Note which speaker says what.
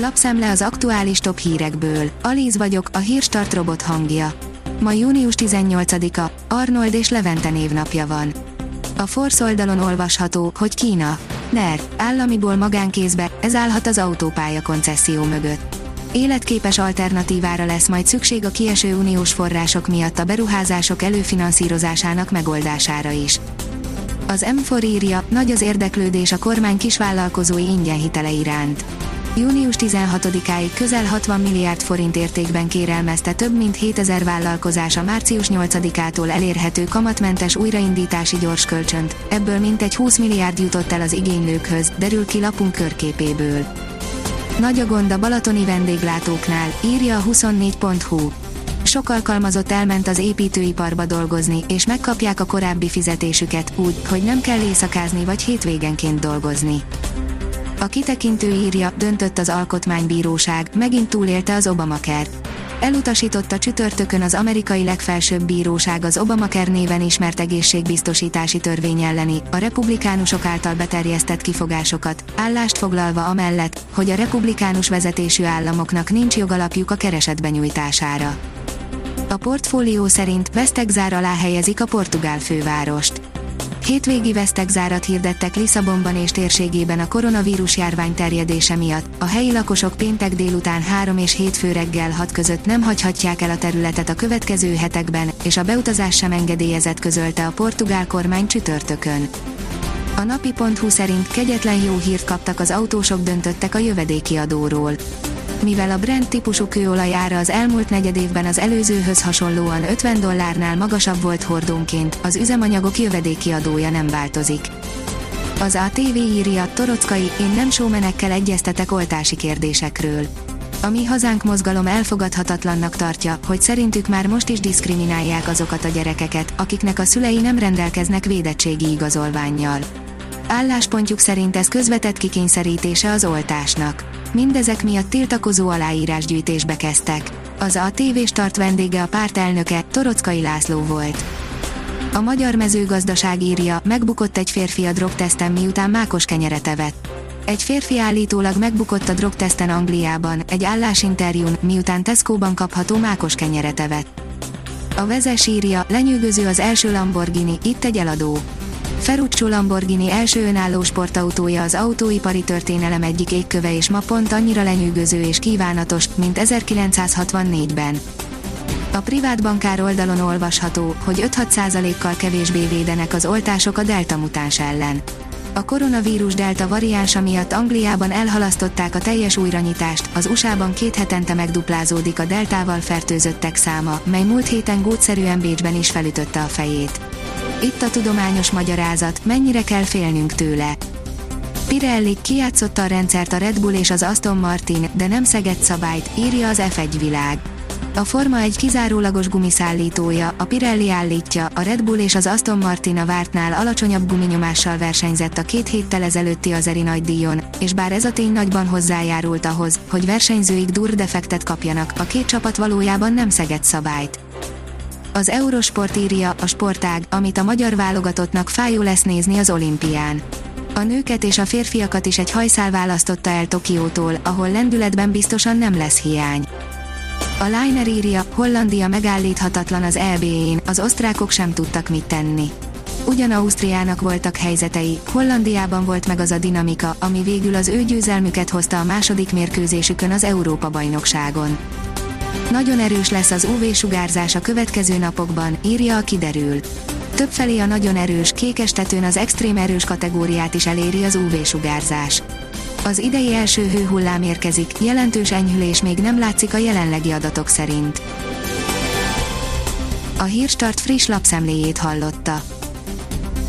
Speaker 1: Lapszemle az aktuális top hírekből. Alíz vagyok, a hírstart robot hangja. Ma június 18-a, Arnold és Levente névnapja van. A Force oldalon olvasható, hogy Kína. NER, államiból magánkézbe, ez állhat az autópálya koncesszió mögött. Életképes alternatívára lesz majd szükség a kieső uniós források miatt a beruházások előfinanszírozásának megoldására is. Az M4 írja, nagy az érdeklődés a kormány kisvállalkozói ingyen hitele iránt. Június 16-áig közel 60 milliárd forint értékben kérelmezte több mint 7000 vállalkozás a március 8-ától elérhető kamatmentes újraindítási gyorskölcsönt, ebből mintegy 20 milliárd jutott el az igénylőkhöz, derül ki lapunk körképéből. Nagy a gond a balatoni vendéglátóknál, írja a 24.hu. Sok alkalmazott elment az építőiparba dolgozni, és megkapják a korábbi fizetésüket, úgy, hogy nem kell éjszakázni vagy hétvégenként dolgozni. A kitekintő írja, döntött az alkotmánybíróság, megint túlélte az Obamacare. Elutasította csütörtökön az amerikai legfelsőbb bíróság az Obamacare néven ismert egészségbiztosítási törvény elleni, a republikánusok által beterjesztett kifogásokat, állást foglalva amellett, hogy a republikánus vezetésű államoknak nincs jogalapjuk a kereset benyújtására. A portfólió szerint vesztegzár alá helyezik a portugál fővárost hétvégi vesztegzárat hirdettek Lisszabonban és térségében a koronavírus járvány terjedése miatt. A helyi lakosok péntek délután 3 és hétfő reggel 6 között nem hagyhatják el a területet a következő hetekben, és a beutazás sem engedélyezett közölte a portugál kormány csütörtökön. A napi.hu szerint kegyetlen jó hírt kaptak az autósok döntöttek a jövedéki adóról mivel a Brent típusú kőolaj az elmúlt negyedévben az előzőhöz hasonlóan 50 dollárnál magasabb volt hordónként, az üzemanyagok jövedéki adója nem változik. Az ATV írja, Torockai, én nem sómenekkel egyeztetek oltási kérdésekről. A mi hazánk mozgalom elfogadhatatlannak tartja, hogy szerintük már most is diszkriminálják azokat a gyerekeket, akiknek a szülei nem rendelkeznek védettségi igazolványjal. Álláspontjuk szerint ez közvetett kikényszerítése az oltásnak. Mindezek miatt tiltakozó aláírásgyűjtésbe kezdtek. Az a TV Start vendége a párt elnöke, Torockai László volt. A magyar mezőgazdaság írja, megbukott egy férfi a drogteszten miután mákos kenyeret evett. Egy férfi állítólag megbukott a drogteszten Angliában, egy állásinterjún, miután Tesco-ban kapható mákos kenyeret evett. A vezes írja, lenyűgöző az első Lamborghini, itt egy eladó. Ferruccio Lamborghini első önálló sportautója az autóipari történelem egyik égköve és ma pont annyira lenyűgöző és kívánatos, mint 1964-ben. A privát bankár oldalon olvasható, hogy 5-6%-kal kevésbé védenek az oltások a delta mutáns ellen. A koronavírus delta variánsa miatt Angliában elhalasztották a teljes újranyitást, az USA-ban két hetente megduplázódik a deltával fertőzöttek száma, mely múlt héten gótszerűen Bécsben is felütötte a fejét. Itt a tudományos magyarázat, mennyire kell félnünk tőle. Pirelli kiátszotta a rendszert a Red Bull és az Aston Martin, de nem szegett szabályt, írja az F1 világ. A Forma egy kizárólagos gumiszállítója, a Pirelli állítja, a Red Bull és az Aston Martin a vártnál alacsonyabb guminyomással versenyzett a két héttel ezelőtti azeri nagydíjon, és bár ez a tény nagyban hozzájárult ahhoz, hogy versenyzőik dur defektet kapjanak, a két csapat valójában nem szegett szabályt. Az Eurosport írja, a sportág, amit a magyar válogatottnak fájó lesz nézni az olimpián. A nőket és a férfiakat is egy hajszál választotta el Tokiótól, ahol lendületben biztosan nem lesz hiány. A Liner írja, Hollandia megállíthatatlan az EB-én, az osztrákok sem tudtak mit tenni. Ugyan Ausztriának voltak helyzetei, Hollandiában volt meg az a dinamika, ami végül az ő győzelmüket hozta a második mérkőzésükön az Európa-bajnokságon. Nagyon erős lesz az UV-sugárzás a következő napokban, írja a kiderül. Többfelé a nagyon erős, kékes tetőn az extrém erős kategóriát is eléri az UV-sugárzás. Az idei első hőhullám érkezik, jelentős enyhülés még nem látszik a jelenlegi adatok szerint. A Hírstart friss lapszemléjét hallotta.